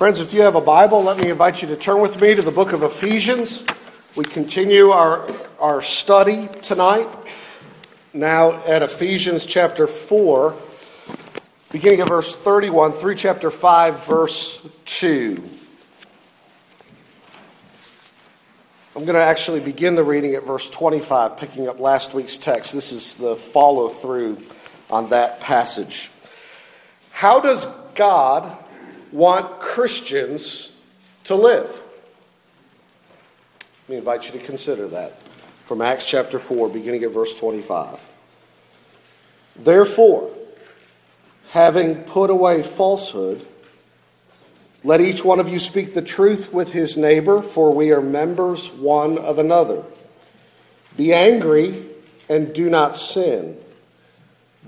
Friends, if you have a Bible, let me invite you to turn with me to the book of Ephesians. We continue our, our study tonight, now at Ephesians chapter 4, beginning at verse 31 through chapter 5, verse 2. I'm going to actually begin the reading at verse 25, picking up last week's text. This is the follow through on that passage. How does God want Christians to live? Let me invite you to consider that from Acts chapter 4, beginning at verse 25. Therefore, having put away falsehood, let each one of you speak the truth with his neighbor, for we are members one of another. Be angry and do not sin.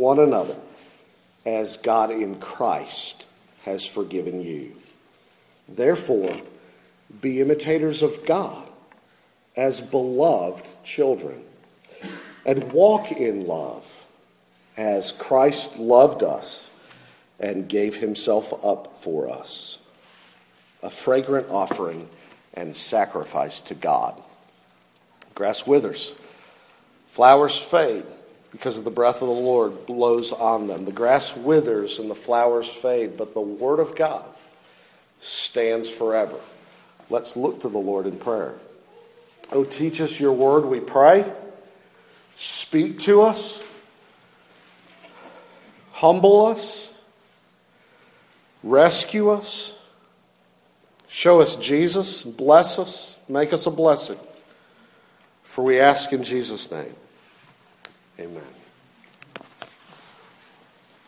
one another as God in Christ has forgiven you. Therefore, be imitators of God as beloved children, and walk in love as Christ loved us and gave himself up for us, a fragrant offering and sacrifice to God. Grass withers, flowers fade because of the breath of the Lord blows on them. The grass withers and the flowers fade, but the word of God stands forever. Let's look to the Lord in prayer. Oh, teach us your word, we pray. Speak to us. Humble us. Rescue us. Show us Jesus. Bless us. Make us a blessing. For we ask in Jesus' name. Amen.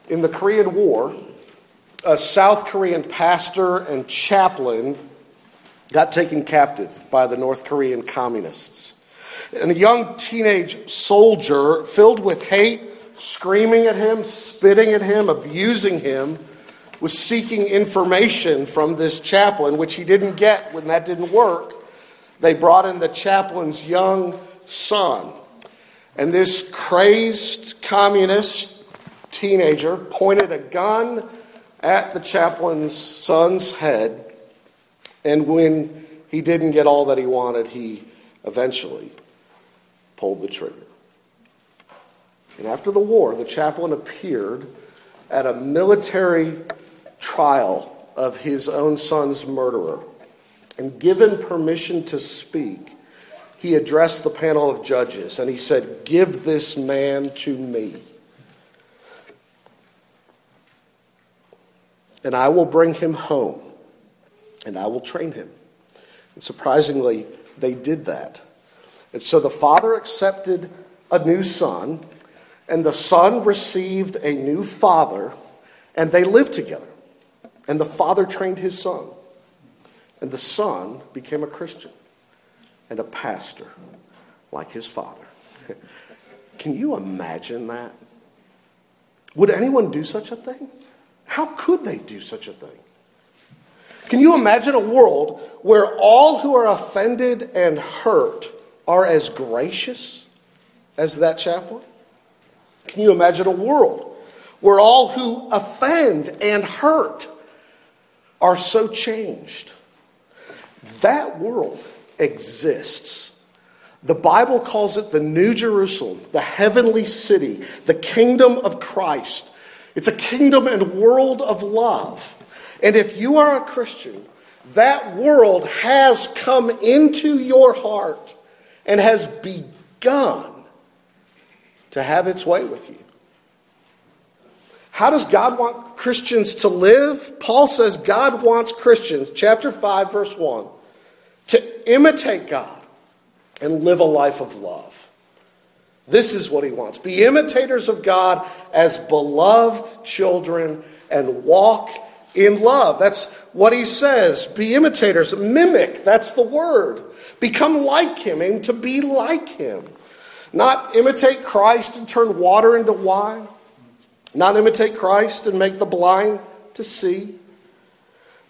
In the Korean War, a South Korean pastor and chaplain got taken captive by the North Korean communists. And a young teenage soldier, filled with hate, screaming at him, spitting at him, abusing him, was seeking information from this chaplain, which he didn't get when that didn't work. They brought in the chaplain's young son. And this crazed communist teenager pointed a gun at the chaplain's son's head. And when he didn't get all that he wanted, he eventually pulled the trigger. And after the war, the chaplain appeared at a military trial of his own son's murderer. And given permission to speak, he addressed the panel of judges and he said, Give this man to me. And I will bring him home and I will train him. And surprisingly, they did that. And so the father accepted a new son, and the son received a new father, and they lived together. And the father trained his son, and the son became a Christian and a pastor like his father. Can you imagine that? Would anyone do such a thing? How could they do such a thing? Can you imagine a world where all who are offended and hurt are as gracious as that chaplain? Can you imagine a world where all who offend and hurt are so changed? That world exists. The Bible calls it the New Jerusalem, the heavenly city, the kingdom of Christ. It's a kingdom and world of love. And if you are a Christian, that world has come into your heart and has begun to have its way with you. How does God want Christians to live? Paul says God wants Christians, chapter 5, verse 1, to imitate God and live a life of love. This is what he wants. Be imitators of God as beloved children and walk in love. That's what he says. Be imitators, mimic, that's the word. Become like him, and to be like him. Not imitate Christ and turn water into wine. Not imitate Christ and make the blind to see.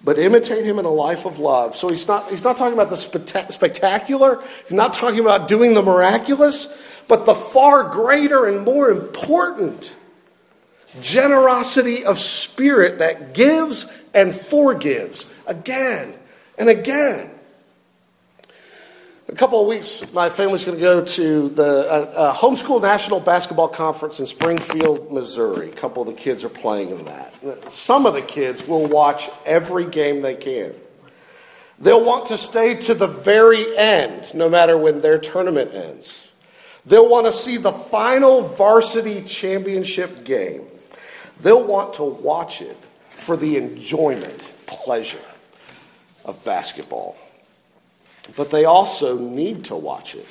But imitate him in a life of love. So he's not, he's not talking about the spectacular. He's not talking about doing the miraculous, but the far greater and more important generosity of spirit that gives and forgives again and again. A couple of weeks, my family's going to go to the uh, uh, Homeschool National Basketball Conference in Springfield, Missouri. A couple of the kids are playing in that. Some of the kids will watch every game they can. They'll want to stay to the very end, no matter when their tournament ends. They'll want to see the final varsity championship game. They'll want to watch it for the enjoyment, pleasure of basketball. But they also need to watch it.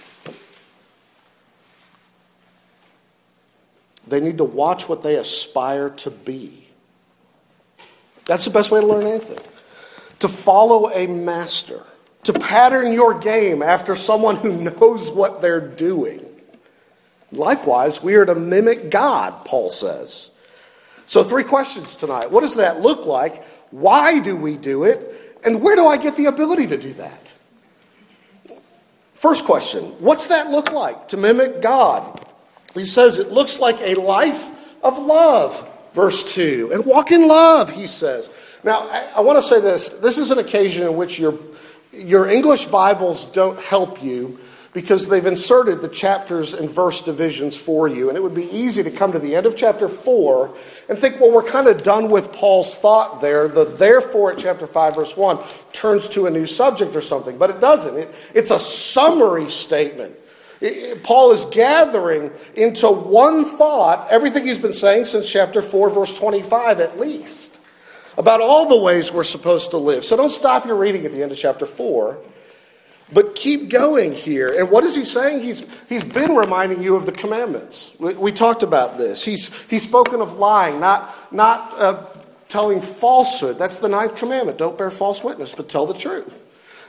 They need to watch what they aspire to be. That's the best way to learn anything. To follow a master, to pattern your game after someone who knows what they're doing. Likewise, we are to mimic God, Paul says. So, three questions tonight. What does that look like? Why do we do it? And where do I get the ability to do that? First question What's that look like to mimic God? He says it looks like a life of love, verse 2. And walk in love, he says. Now, I, I want to say this. This is an occasion in which your, your English Bibles don't help you because they've inserted the chapters and verse divisions for you. And it would be easy to come to the end of chapter 4 and think, well, we're kind of done with Paul's thought there. The therefore at chapter 5, verse 1 turns to a new subject or something. But it doesn't, it, it's a summary statement. It, Paul is gathering into one thought everything he's been saying since chapter 4, verse 25 at least, about all the ways we're supposed to live. So don't stop your reading at the end of chapter 4 but keep going here. And what is he saying? He's, he's been reminding you of the commandments. We, we talked about this. He's, he's spoken of lying, not, not uh, telling falsehood. That's the ninth commandment. Don't bear false witness, but tell the truth.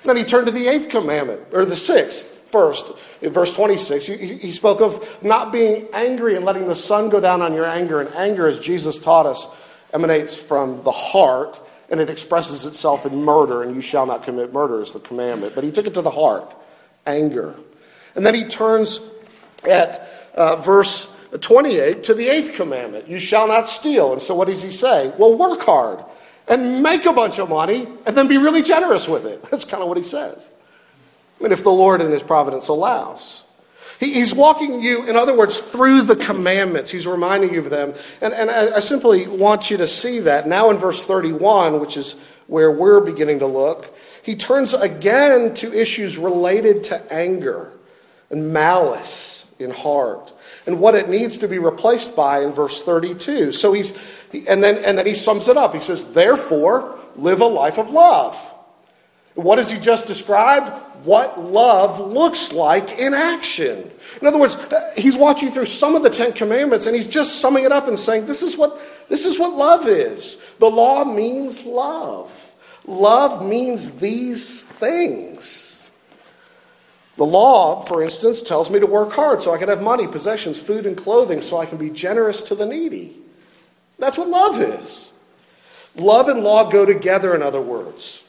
Then he turned to the eighth commandment, or the sixth first. In verse 26, he, he spoke of not being angry and letting the sun go down on your anger. And anger, as Jesus taught us, emanates from the heart and it expresses itself in murder, and you shall not commit murder is the commandment. But he took it to the heart anger. And then he turns at uh, verse 28 to the eighth commandment you shall not steal. And so what does he say? Well, work hard and make a bunch of money and then be really generous with it. That's kind of what he says. I mean, if the Lord in his providence allows. He's walking you, in other words, through the commandments. He's reminding you of them. And, and I, I simply want you to see that. Now, in verse 31, which is where we're beginning to look, he turns again to issues related to anger and malice in heart and what it needs to be replaced by in verse 32. So he's, and then, and then he sums it up. He says, Therefore, live a life of love. What has he just described? What love looks like in action. In other words, uh, he's watching through some of the Ten Commandments and he's just summing it up and saying, this is what, this is what love is. The law means love. Love means these things. The law, for instance, tells me to work hard so I can have money, possessions, food, and clothing so I can be generous to the needy. That's what love is. Love and law go together, in other words.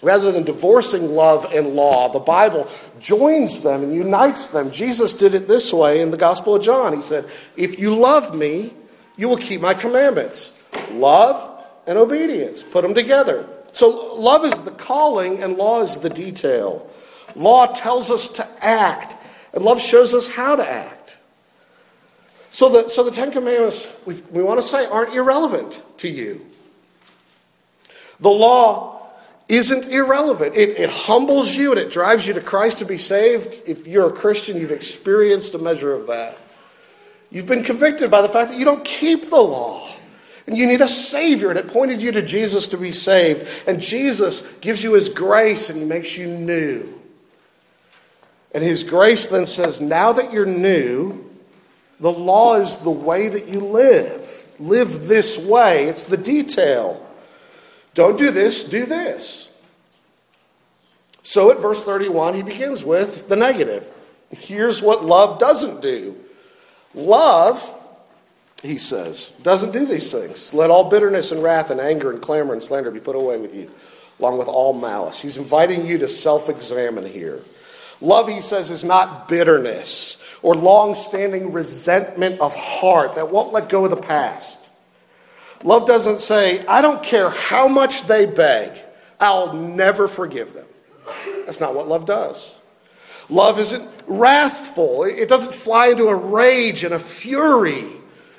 Rather than divorcing love and law, the Bible joins them and unites them. Jesus did it this way in the Gospel of John. He said, If you love me, you will keep my commandments. Love and obedience. Put them together. So, love is the calling and law is the detail. Law tells us to act, and love shows us how to act. So, the, so the Ten Commandments, we, we want to say, aren't irrelevant to you. The law isn't irrelevant. It, it humbles you and it drives you to Christ to be saved. If you're a Christian, you've experienced a measure of that. You've been convicted by the fact that you don't keep the law. And you need a Savior, and it pointed you to Jesus to be saved. And Jesus gives you His grace and He makes you new. And His grace then says, now that you're new, the law is the way that you live. Live this way, it's the detail. Don't do this, do this. So at verse 31, he begins with the negative. Here's what love doesn't do love he says, doesn't do these things. Let all bitterness and wrath and anger and clamor and slander be put away with you, along with all malice. He's inviting you to self examine here. Love, he says, is not bitterness or long standing resentment of heart that won't let go of the past. Love doesn't say, I don't care how much they beg, I'll never forgive them. That's not what love does. Love isn't wrathful, it doesn't fly into a rage and a fury.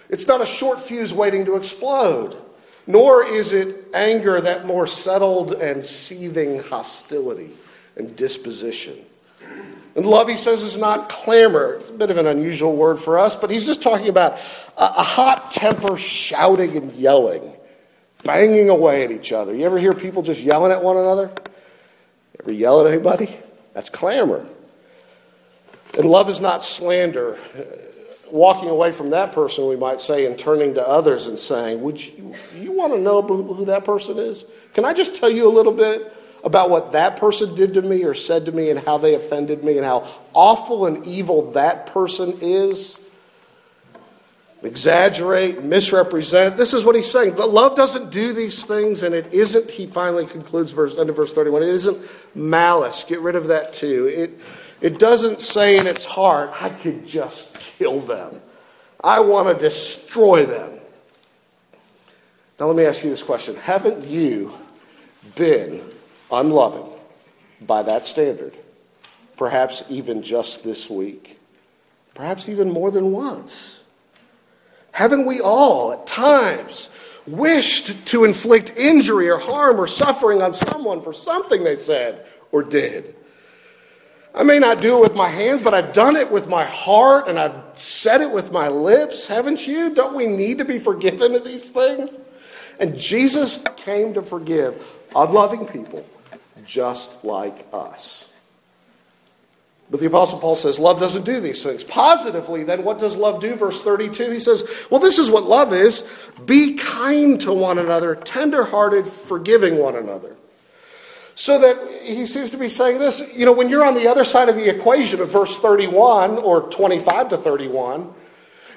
It's not a short fuse waiting to explode, nor is it anger that more settled and seething hostility and disposition. And love, he says, is not clamor. It's a bit of an unusual word for us, but he's just talking about a, a hot temper shouting and yelling, banging away at each other. You ever hear people just yelling at one another? Ever yell at anybody? That's clamor. And love is not slander walking away from that person, we might say, and turning to others and saying, Would you, you want to know who that person is? Can I just tell you a little bit about what that person did to me or said to me and how they offended me and how awful and evil that person is? Exaggerate, misrepresent. This is what he's saying. But love doesn't do these things, and it isn't, he finally concludes verse end of verse 31. It isn't malice. Get rid of that too. It it doesn't say in its heart, I could just kill them. I want to destroy them. Now, let me ask you this question Haven't you been unloving by that standard? Perhaps even just this week. Perhaps even more than once. Haven't we all, at times, wished to inflict injury or harm or suffering on someone for something they said or did? I may not do it with my hands, but I've done it with my heart and I've said it with my lips, haven't you? Don't we need to be forgiven of these things? And Jesus came to forgive unloving people just like us. But the Apostle Paul says love doesn't do these things. Positively, then, what does love do? Verse 32, he says, Well, this is what love is be kind to one another, tenderhearted, forgiving one another. So that he seems to be saying this, you know, when you're on the other side of the equation of verse 31 or 25 to 31,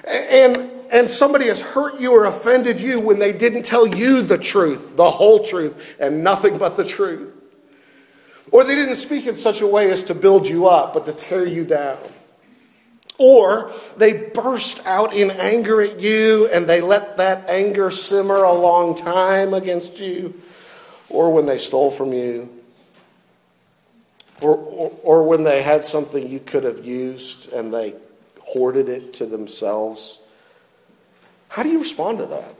and, and somebody has hurt you or offended you when they didn't tell you the truth, the whole truth, and nothing but the truth. Or they didn't speak in such a way as to build you up, but to tear you down. Or they burst out in anger at you and they let that anger simmer a long time against you or when they stole from you, or, or, or, when they had something you could have used and they hoarded it to themselves. How do you respond to that?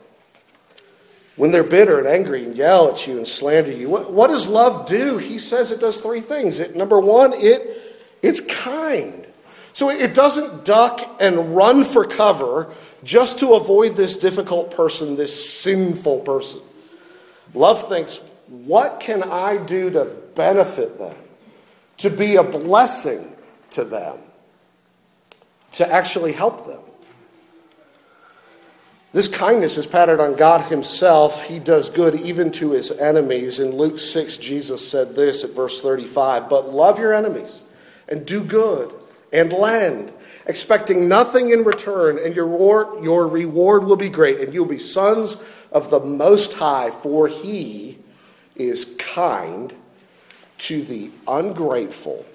When they're bitter and angry and yell at you and slander you, what, what does love do? He says it does three things. It, number one, it, it's kind. So it doesn't duck and run for cover just to avoid this difficult person, this sinful person. Love thinks, what can I do to benefit them, to be a blessing to them, to actually help them? This kindness is patterned on God Himself. He does good even to His enemies. In Luke 6, Jesus said this at verse 35 But love your enemies and do good and lend, expecting nothing in return, and your reward, your reward will be great, and you'll be sons of the Most High, for He is kind to the ungrateful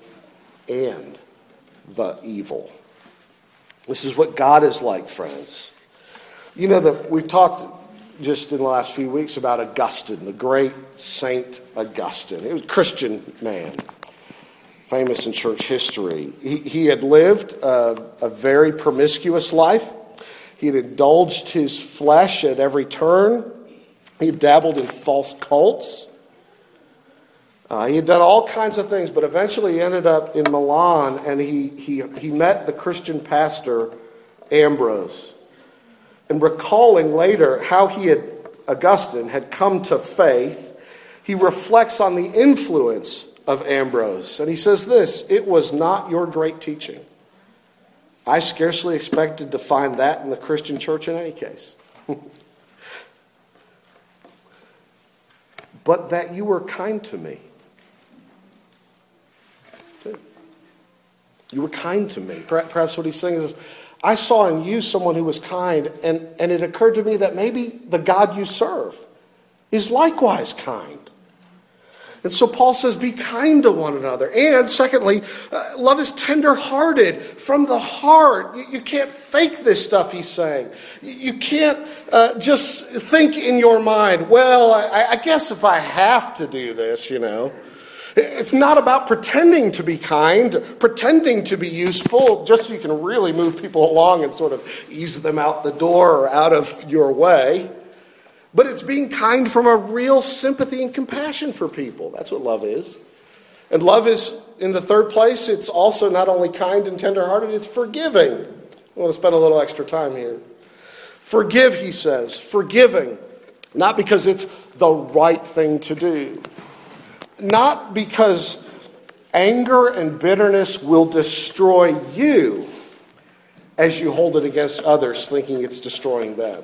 and the evil. This is what God is like, friends. You know that we've talked just in the last few weeks about Augustine, the great Saint Augustine. He was a Christian man, famous in church history. He, he had lived a, a very promiscuous life. He had indulged his flesh at every turn. He had dabbled in false cults. Uh, he had done all kinds of things, but eventually he ended up in Milan and he, he, he met the Christian pastor Ambrose. And recalling later how he had, Augustine, had come to faith, he reflects on the influence of Ambrose. And he says this It was not your great teaching. I scarcely expected to find that in the Christian church in any case. but that you were kind to me. You were kind to me. Perhaps what he's saying is, I saw in you someone who was kind, and, and it occurred to me that maybe the God you serve is likewise kind. And so Paul says, be kind to one another. And secondly, uh, love is tenderhearted from the heart. You, you, can't fake this stuff he's saying. You, you can't uh, just think in your mind, well, I, I guess if I have to do this, you know. It's not about pretending to be kind, pretending to be useful, just so you can really move people along and sort of ease them out the door or out of your way. But it's being kind from a real sympathy and compassion for people. That's what love is. And love is, in the third place, it's also not only kind and tenderhearted, it's forgiving. I want to spend a little extra time here. Forgive, he says, forgiving, not because it's the right thing to do, not because anger and bitterness will destroy you as you hold it against others, thinking it's destroying them.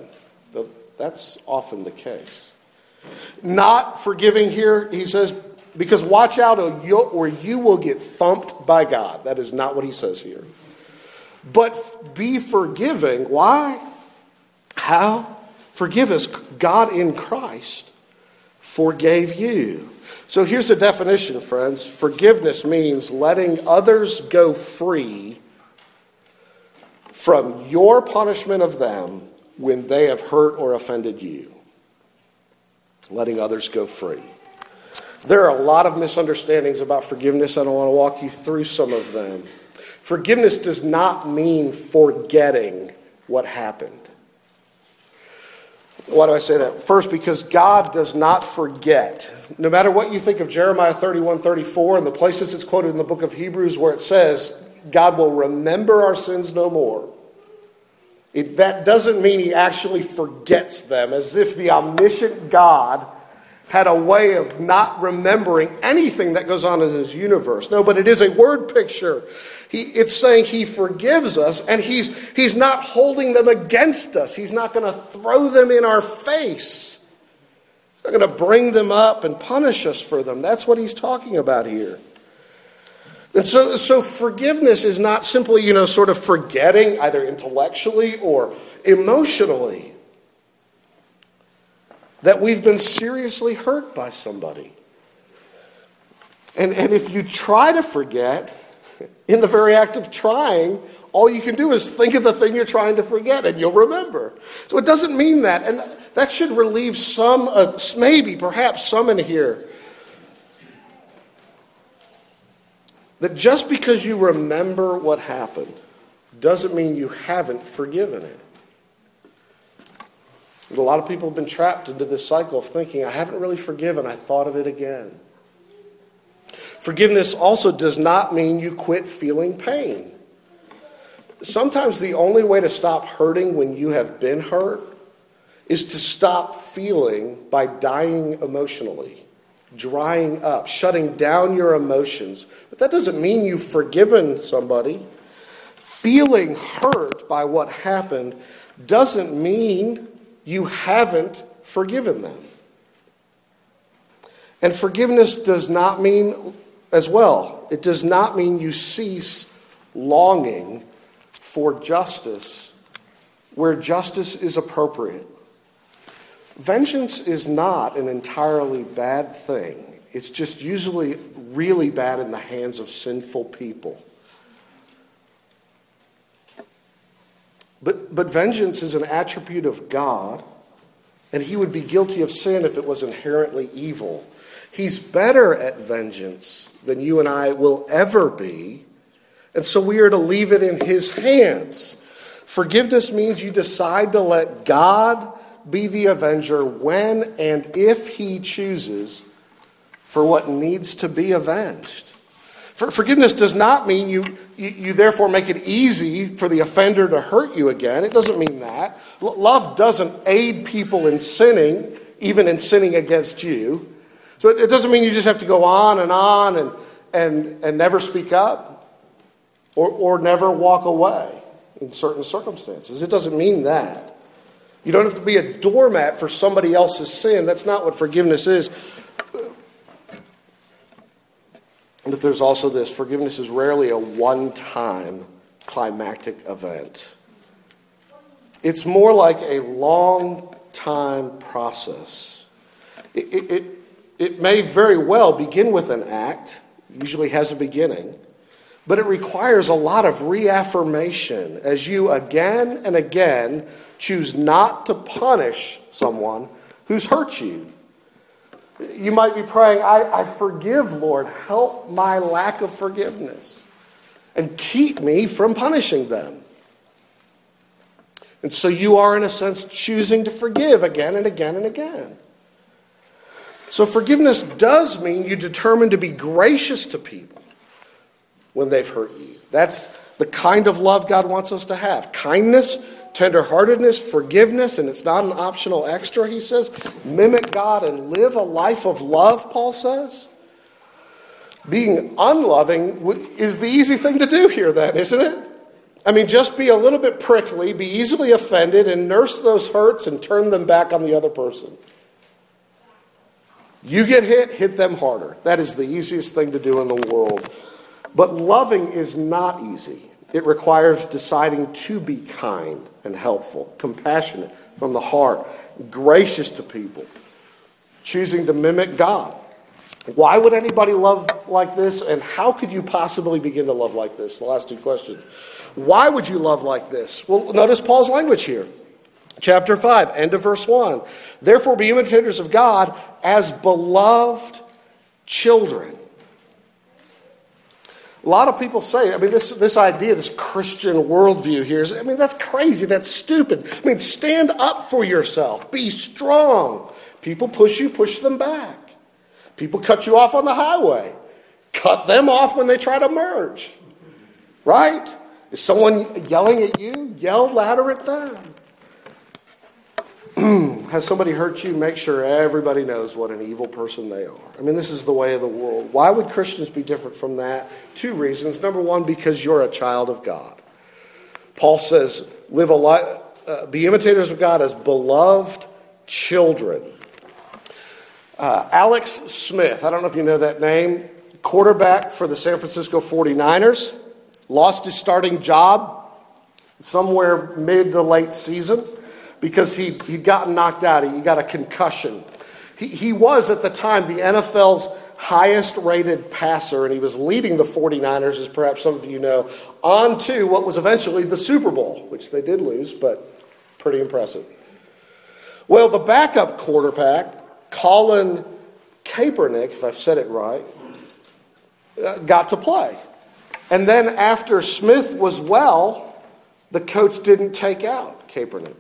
That's often the case. Not forgiving here, he says, because watch out or you will get thumped by God. That is not what he says here. But be forgiving. Why? How? Forgive us. God in Christ forgave you. So here's the definition, friends. Forgiveness means letting others go free from your punishment of them when they have hurt or offended you, letting others go free. There are a lot of misunderstandings about forgiveness. And I want to walk you through some of them. Forgiveness does not mean forgetting what happened. Why do I say that? First, because God does not forget. No matter what you think of Jeremiah 31 34 and the places it's quoted in the book of Hebrews where it says, God will remember our sins no more. It, that doesn't mean he actually forgets them, as if the omniscient God had a way of not remembering anything that goes on in his universe. No, but it is a word picture. He, it's saying he forgives us, and he's, he's not holding them against us. He's not going to throw them in our face. He's not going to bring them up and punish us for them. That's what he's talking about here. And so, so forgiveness is not simply, you know, sort of forgetting either intellectually or emotionally that we've been seriously hurt by somebody. And, and if you try to forget, in the very act of trying, all you can do is think of the thing you're trying to forget and you'll remember. So it doesn't mean that. And that should relieve some, of, maybe, perhaps some in here that just because you remember what happened doesn't mean you haven't forgiven it. And a lot of people have been trapped into this cycle of thinking, I haven't really forgiven, I thought of it again. Forgiveness also does not mean you quit feeling pain. Sometimes the only way to stop hurting when you have been hurt is to stop feeling by dying emotionally drying up, shutting down your emotions. But that doesn't mean you've forgiven somebody. Feeling hurt by what happened doesn't mean you haven't forgiven them. And forgiveness does not mean, as well, it does not mean you cease longing for justice where justice is appropriate. Vengeance is not an entirely bad thing. It's just usually really bad in the hands of sinful people. But, but vengeance is an attribute of God, and he would be guilty of sin if it was inherently evil. He's better at vengeance than you and I will ever be, and so we are to leave it in his hands. Forgiveness means you decide to let God be the avenger when and if he chooses for what needs to be avenged. For forgiveness does not mean you, you, you, therefore make it easy for the offender to hurt you again. It doesn't mean that. L- love doesn't aid people in sinning, even in sinning against you. So it, it doesn't mean you just have to go on and on and, and, and never speak up or, or never walk away in certain circumstances. It doesn't mean that. You don't have to be a doormat for somebody else's sin. That's not what forgiveness is. But there's also this forgiveness is rarely a one time climactic event, it's more like a long time process. It, it, it, it may very well begin with an act, usually has a beginning, but it requires a lot of reaffirmation as you again and again choose not to punish someone who's hurt you you might be praying, I, I forgive, Lord. Help my lack of forgiveness and keep me from punishing them. And so you are, in a sense, choosing to forgive again and again and again. So forgiveness does mean you determine to be gracious to people when they've hurt you. That's the kind of love God wants us to have kindness, tenderheartedness, forgiveness, and it's not an optional extra, he says. Mimic God and live a life of love, Paul says. Being unloving is the easy thing to do here, then, isn't it? I mean, just be a little bit prickly, be easily offended, and nurse those hurts and turn them back on the other person. You get hit, hit them harder. That is the easiest thing to do in the world. But loving is not easy. It requires deciding to be kind and helpful, compassionate from the heart, gracious to people, choosing to mimic God. Why would anybody love like this, and how could you possibly begin to love like this? The last two questions. Why would you love like this? Well, notice Paul's language here. Chapter 5, end of verse 1. Therefore, be imitators of God as beloved children. A lot of people say, I mean, this, this idea, this Christian worldview here is, I mean, that's crazy. That's stupid. I mean, stand up for yourself. Be strong. People push you, push them back. People cut you off on the highway. Cut them off when they try to merge. Right? Is someone yelling at you? Yell louder at them. has somebody hurt you? Make sure everybody knows what an evil person they are. I mean, this is the way of the world. Why would Christians be different from that? Two reasons. Number one, because you're a child of God. Paul says, live a life, uh, be imitators of God as beloved children. Uh, Alex Smith, I don't know if you know that name, quarterback for the San Francisco 49ers, lost his starting job somewhere mid to late season because he, he'd gotten knocked out. He got a concussion. He, he was, at the time, the NFL's highest rated passer, and he was leading the 49ers, as perhaps some of you know, on to what was eventually the Super Bowl, which they did lose, but pretty impressive. Well, the backup quarterback, Colin Kaepernick, if I've said it right, uh, got to play. And then after Smith was well, the coach didn't take out Kaepernick.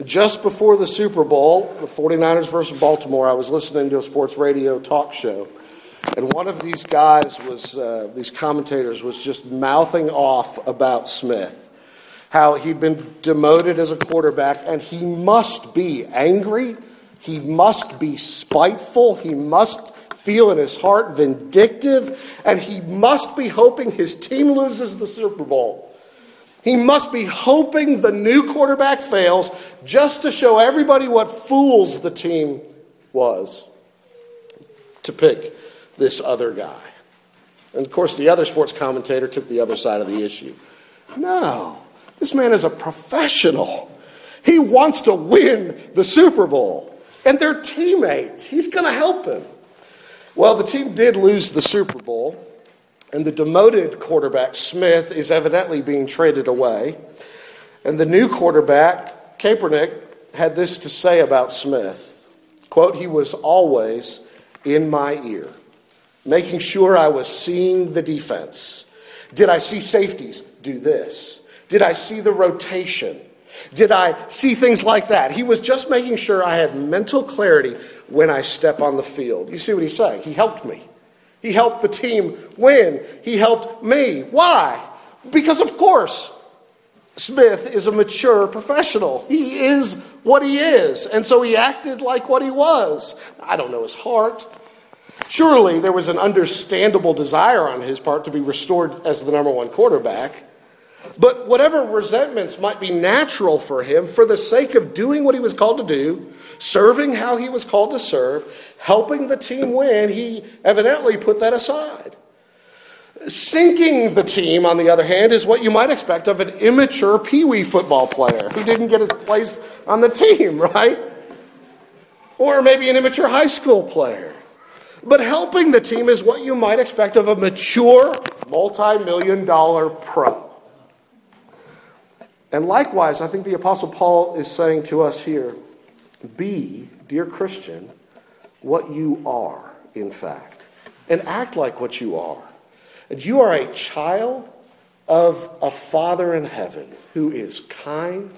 Just before the Super Bowl, the 49ers versus Baltimore, I was listening to a sports radio talk show. And one of these guys was, uh, these commentators, was just mouthing off about Smith. How he'd been demoted as a quarterback, and he must be angry. He must be spiteful. He must feel in his heart vindictive. And he must be hoping his team loses the Super Bowl. He must be hoping the new quarterback fails just to show everybody what fools the team was to pick this other guy. And of course, the other sports commentator took the other side of the issue. No, this man is a professional. He wants to win the Super Bowl, and they're teammates. He's going to help him. Well, the team did lose the Super Bowl. And the demoted quarterback, Smith, is evidently being traded away. And the new quarterback, Kaepernick, had this to say about Smith quote, He was always in my ear, making sure I was seeing the defense. Did I see safeties? Do this. Did I see the rotation? Did I see things like that? He was just making sure I had mental clarity when I step on the field. You see what he's saying? He helped me. He helped the team win. He helped me. Why? Because, of course, Smith is a mature professional. He is what he is. And so he acted like what he was. I don't know his heart. Surely there was an understandable desire on his part to be restored as the number one quarterback. But whatever resentments might be natural for him, for the sake of doing what he was called to do, serving how he was called to serve, helping the team win, he evidently put that aside. Sinking the team, on the other hand, is what you might expect of an immature Pee Wee football player who didn't get his place on the team, right? Or maybe an immature high school player. But helping the team is what you might expect of a mature, multi million dollar pro. And likewise, I think the Apostle Paul is saying to us here be, dear Christian, what you are, in fact, and act like what you are. And you are a child of a Father in heaven who is kind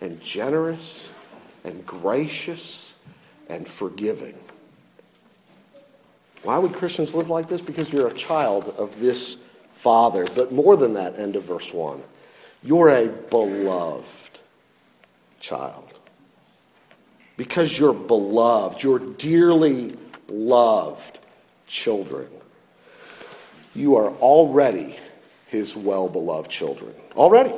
and generous and gracious and forgiving. Why would Christians live like this? Because you're a child of this Father. But more than that, end of verse 1. You're a beloved child. Because you're beloved, you're dearly loved children you are already his well beloved children. Already.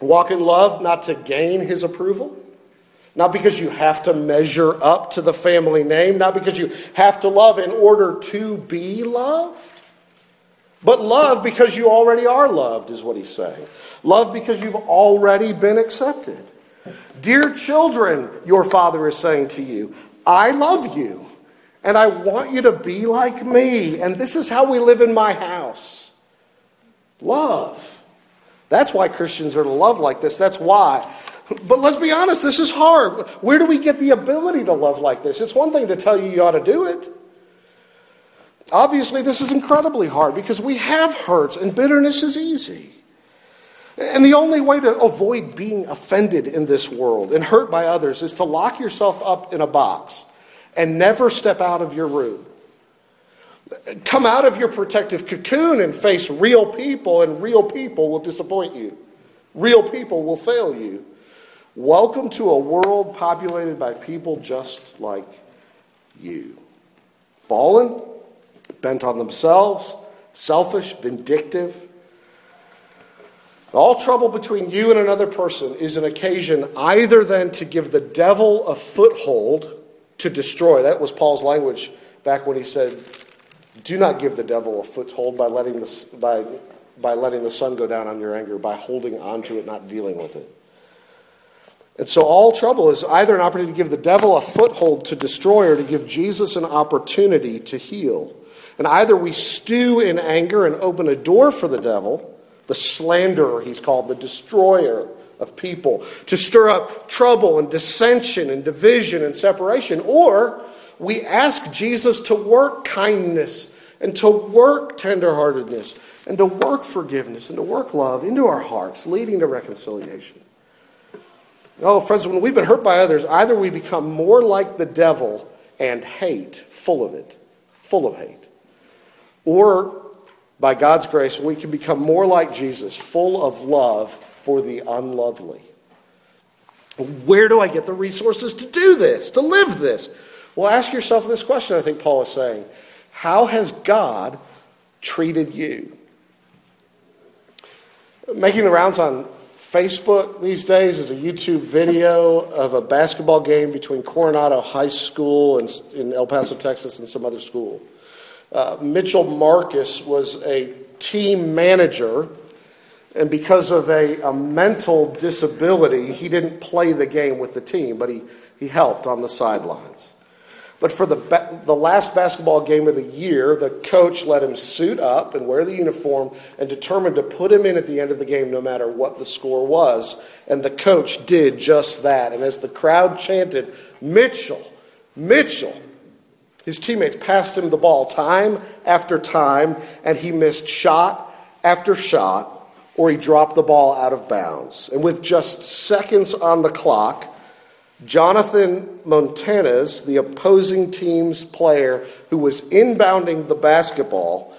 Walk in love not to gain his approval, not because you have to measure up to the family name, not because you have to love in order to be loved, but love because you already are loved, is what he's saying. Love because you've already been accepted. Dear children, your father is saying to you, I love you. And I want you to be like me. And this is how we live in my house love. That's why Christians are to love like this. That's why. But let's be honest, this is hard. Where do we get the ability to love like this? It's one thing to tell you you ought to do it. Obviously, this is incredibly hard because we have hurts and bitterness is easy. And the only way to avoid being offended in this world and hurt by others is to lock yourself up in a box and never step out of your room. Come out of your protective cocoon and face real people, and real people will disappoint you. Real people will fail you. Welcome to a world populated by people just like you. Fallen, bent on themselves, selfish, vindictive. All trouble between you and another person is an occasion either then to give the devil a foothold to destroy. That was Paul's language back when he said, Do not give the devil a foothold by letting the, by, by letting the sun go down on your anger, by holding on to it, not dealing with it. And so all trouble is either an opportunity to give the devil a foothold to destroy or to give Jesus an opportunity to heal. And either we stew in anger and open a door for the devil, the slanderer, he's called, the destroyer, of people, to stir up trouble and dissension and division and separation. Or we ask Jesus to work kindness and to work tenderheartedness and to work forgiveness and to work love into our hearts, leading to reconciliation. Oh, friends, when we've been hurt by others, either we become more like the devil and hate, full of it, full of hate, or by God's grace, we can become more like Jesus, full of love for the unlovely. Where do I get the resources to do this, to live this? Well, ask yourself this question, I think Paul is saying. How has God treated you? Making the rounds on Facebook these days is a YouTube video of a basketball game between Coronado High School in El Paso, Texas, and some other school. Uh, Mitchell Marcus was a team manager and because of a, a, mental disability, he didn't play the game with the team, but he, he helped on the sidelines. But for the, the last basketball game of the year, the coach let him suit up and wear the uniform and determined to put him in at the end of the game no matter what the score was. And the coach did just that. And as the crowd chanted, Mitchell, Mitchell, his teammates passed him the ball time after time, and he missed shot after shot or he dropped the ball out of bounds. And with just seconds on the clock, Jonathan Montanez, the opposing team's player who was inbounding the basketball,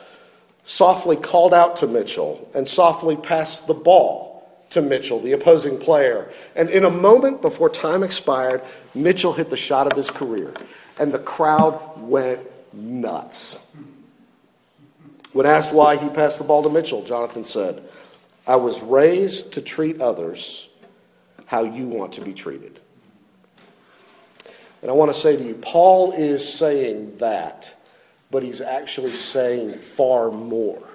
softly called out to Mitchell and softly passed the ball to Mitchell, the opposing player. And in a moment before time expired, Mitchell hit the shot of his career, and the crowd went nuts. When asked why he passed the ball to Mitchell, Jonathan said, I was raised to treat others how you want to be treated. And I want to say to you, Paul is saying that, but he's actually saying far more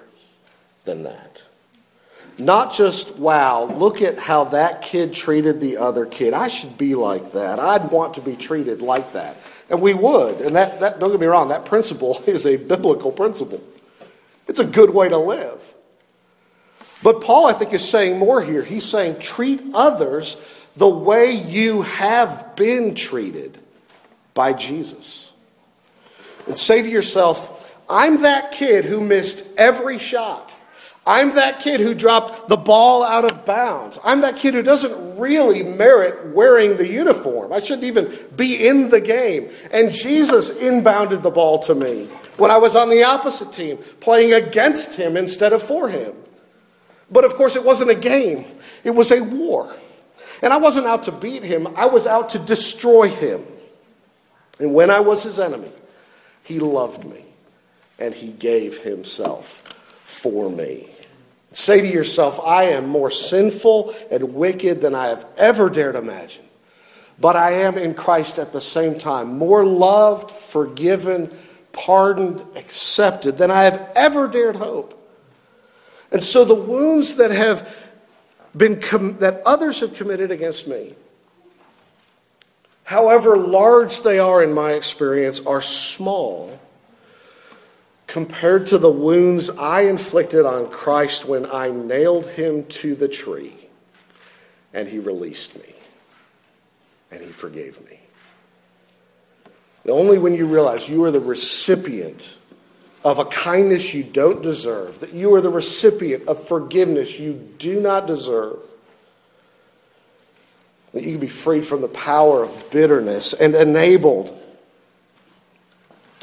than that. Not just, wow, look at how that kid treated the other kid. I should be like that. I'd want to be treated like that. And we would. And that, that don't get me wrong, that principle is a biblical principle. It's a good way to live. But Paul, I think, is saying more here. He's saying, treat others the way you have been treated by Jesus. And say to yourself, I'm that kid who missed every shot. I'm that kid who dropped the ball out of bounds. I'm that kid who doesn't really merit wearing the uniform. I shouldn't even be in the game. And Jesus inbounded the ball to me when I was on the opposite team, playing against him instead of for him. But of course, it wasn't a game, it was a war. And I wasn't out to beat him, I was out to destroy him. And when I was his enemy, he loved me and he gave himself for me. Say to yourself, I am more sinful and wicked than I have ever dared imagine. But I am in Christ at the same time, more loved, forgiven, pardoned, accepted than I have ever dared hope. And so the wounds that have been com- that others have committed against me, however large they are in my experience, are small compared to the wounds I inflicted on Christ when I nailed him to the tree and he released me and he forgave me. Only when you realize you are the recipient of a kindness you don't deserve, that you are the recipient of forgiveness you do not deserve, that you can be freed from the power of bitterness and enabled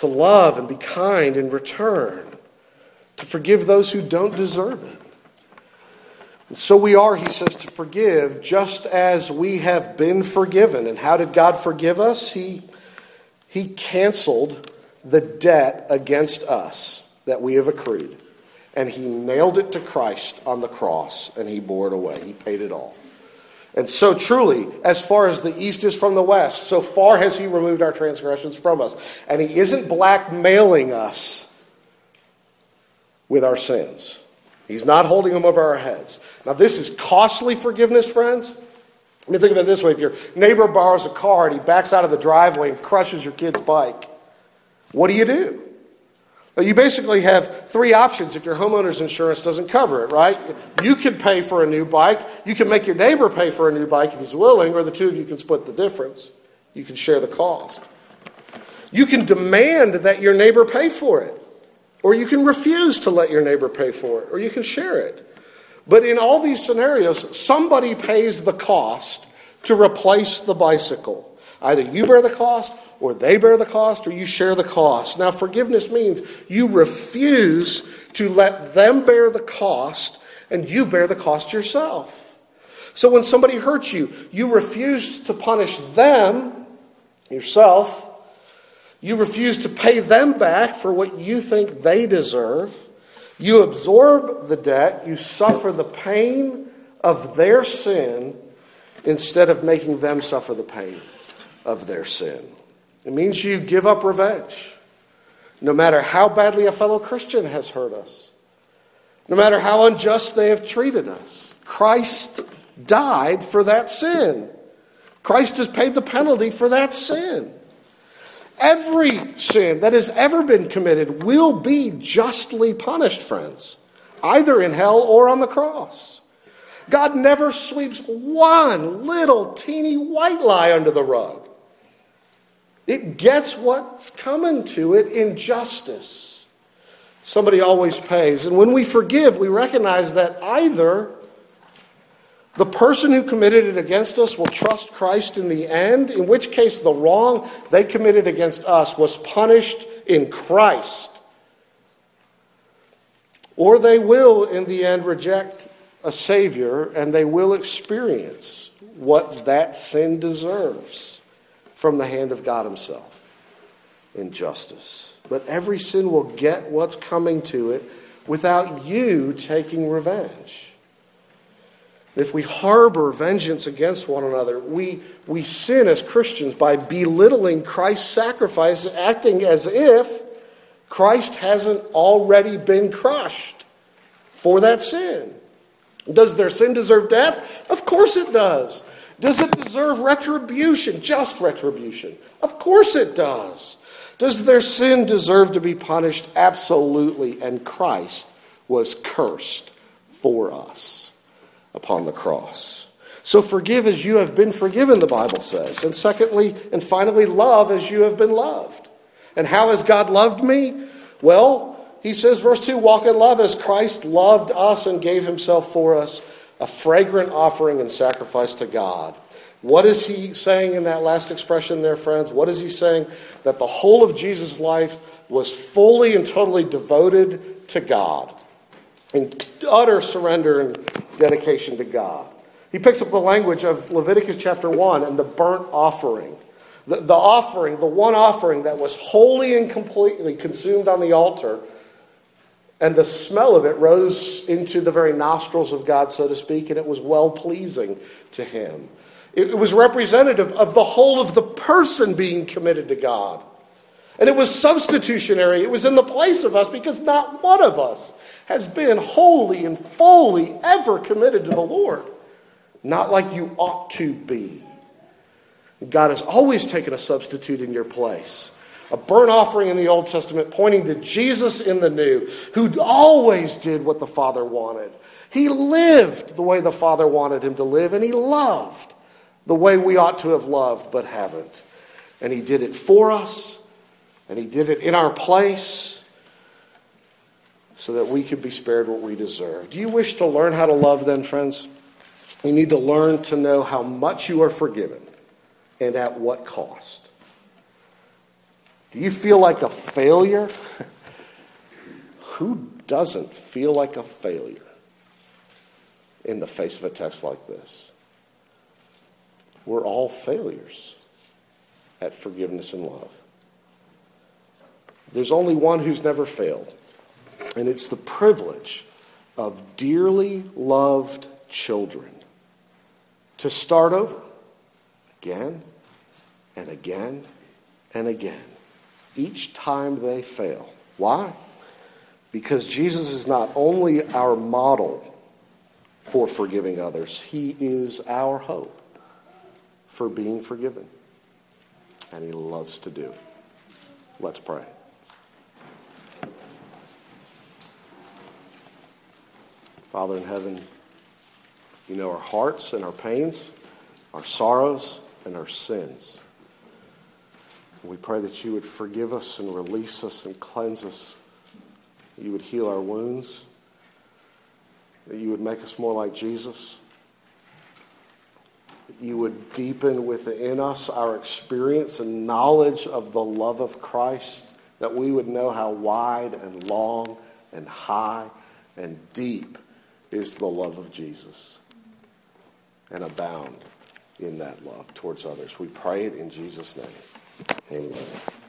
to love and be kind in return, to forgive those who don't deserve it. And so we are, he says, to forgive just as we have been forgiven. And how did God forgive us? He, he canceled the debt against us that we have accrued. And he nailed it to Christ on the cross, and he bore it away. He paid it all. And so truly, as far as the east is from the west, so far has he removed our transgressions from us. And he isn't blackmailing us with our sins. He's not holding them over our heads. Now, this is costly forgiveness, friends. Let me think of it this way if your neighbor borrows a car and he backs out of the driveway and crushes your kid's bike, what do you do? You basically have three options if your homeowner's insurance doesn't cover it, right? You can pay for a new bike. You can make your neighbor pay for a new bike if he's willing, or the two of you can split the difference. You can share the cost. You can demand that your neighbor pay for it, or you can refuse to let your neighbor pay for it, or you can share it. But in all these scenarios, somebody pays the cost to replace the bicycle. Either you bear the cost or they bear the cost, or you share the cost. Now, forgiveness means you refuse to let them bear the cost and you bear the cost yourself. So when somebody hurts you, you refuse to punish them, yourself. You refuse to pay them back for what you think they deserve. You absorb the debt. You suffer the pain of their sin instead of making them suffer the pain of their sin. It means you give up revenge, no matter how badly a fellow Christian has hurt us, no matter how unjust they have treated us. Christ died for that sin. Christ has paid the penalty for that sin. Every sin that has ever been committed will be justly punished, friends, either in hell or on the cross. God never sweeps one little teeny white lie under the rug. It gets what's coming to it in justice. Somebody always pays. And when we forgive, we recognize that either the person who committed it against us will trust Christ in the end, in which case the wrong they committed against us was punished in Christ. Or they will, in the end, reject a Savior and they will experience what that sin deserves from the hand of God Himself in justice. But every sin will get what's coming to it without you taking revenge. If we harbor vengeance against one another, we, we sin as Christians by belittling Christ's sacrifice, acting as if Christ hasn't already been crushed for that sin. Does their sin deserve death? Of course it does. Does it deserve retribution, just retribution? Of course it does. Does their sin deserve to be punished? Absolutely. And Christ was cursed for us upon the cross. So forgive as you have been forgiven, the Bible says. And secondly, and finally, love as you have been loved. And how has God loved me? Well, he says, verse 2 walk in love as Christ loved us and gave himself for us, a fragrant offering and sacrifice to God. What is he saying in that last expression there, friends? What is he saying? That the whole of Jesus' life was fully and totally devoted to God in utter surrender and dedication to God. He picks up the language of Leviticus chapter 1 and the burnt offering. The, the offering, the one offering that was wholly and completely consumed on the altar, and the smell of it rose into the very nostrils of God, so to speak, and it was well pleasing to him. It, was representative of the whole of the person being committed to God. And it was substitutionary. It was in the place of us because not one of us has been wholly and fully ever committed to the Lord. Not like you ought to be. God has always taken a substitute in your place. A burnt offering in the Old Testament pointing to Jesus in the New, who always did what the Father wanted. He lived the way the Father wanted him to live, and he loved the way we ought to have loved but haven't. And he did it for us, and he did it in our place so that we could be spared what we deserve. Do you wish to learn how to love then, friends? You need to learn to know how much you are forgiven and at what cost. Do you feel like a failure? Who doesn't feel like a failure in the face of a text like this? We're all failures at forgiveness and love. There's only one who's never failed. And it's the privilege of dearly loved children to start over again and again and again, each time they fail. Why? Because Jesus is not only our model for forgiving others, He is our hope for being forgiven. And He loves to do. Let's pray. Father in heaven, you know our hearts and our pains, our sorrows and our sins. We pray that you would forgive us and release us and cleanse us. You would heal our wounds. That you would make us more like Jesus. That you would deepen within us our experience and knowledge of the love of Christ. That we would know how wide and long and high and deep is the love of Jesus and abound in that love towards others. We pray it in Jesus' name. Amen.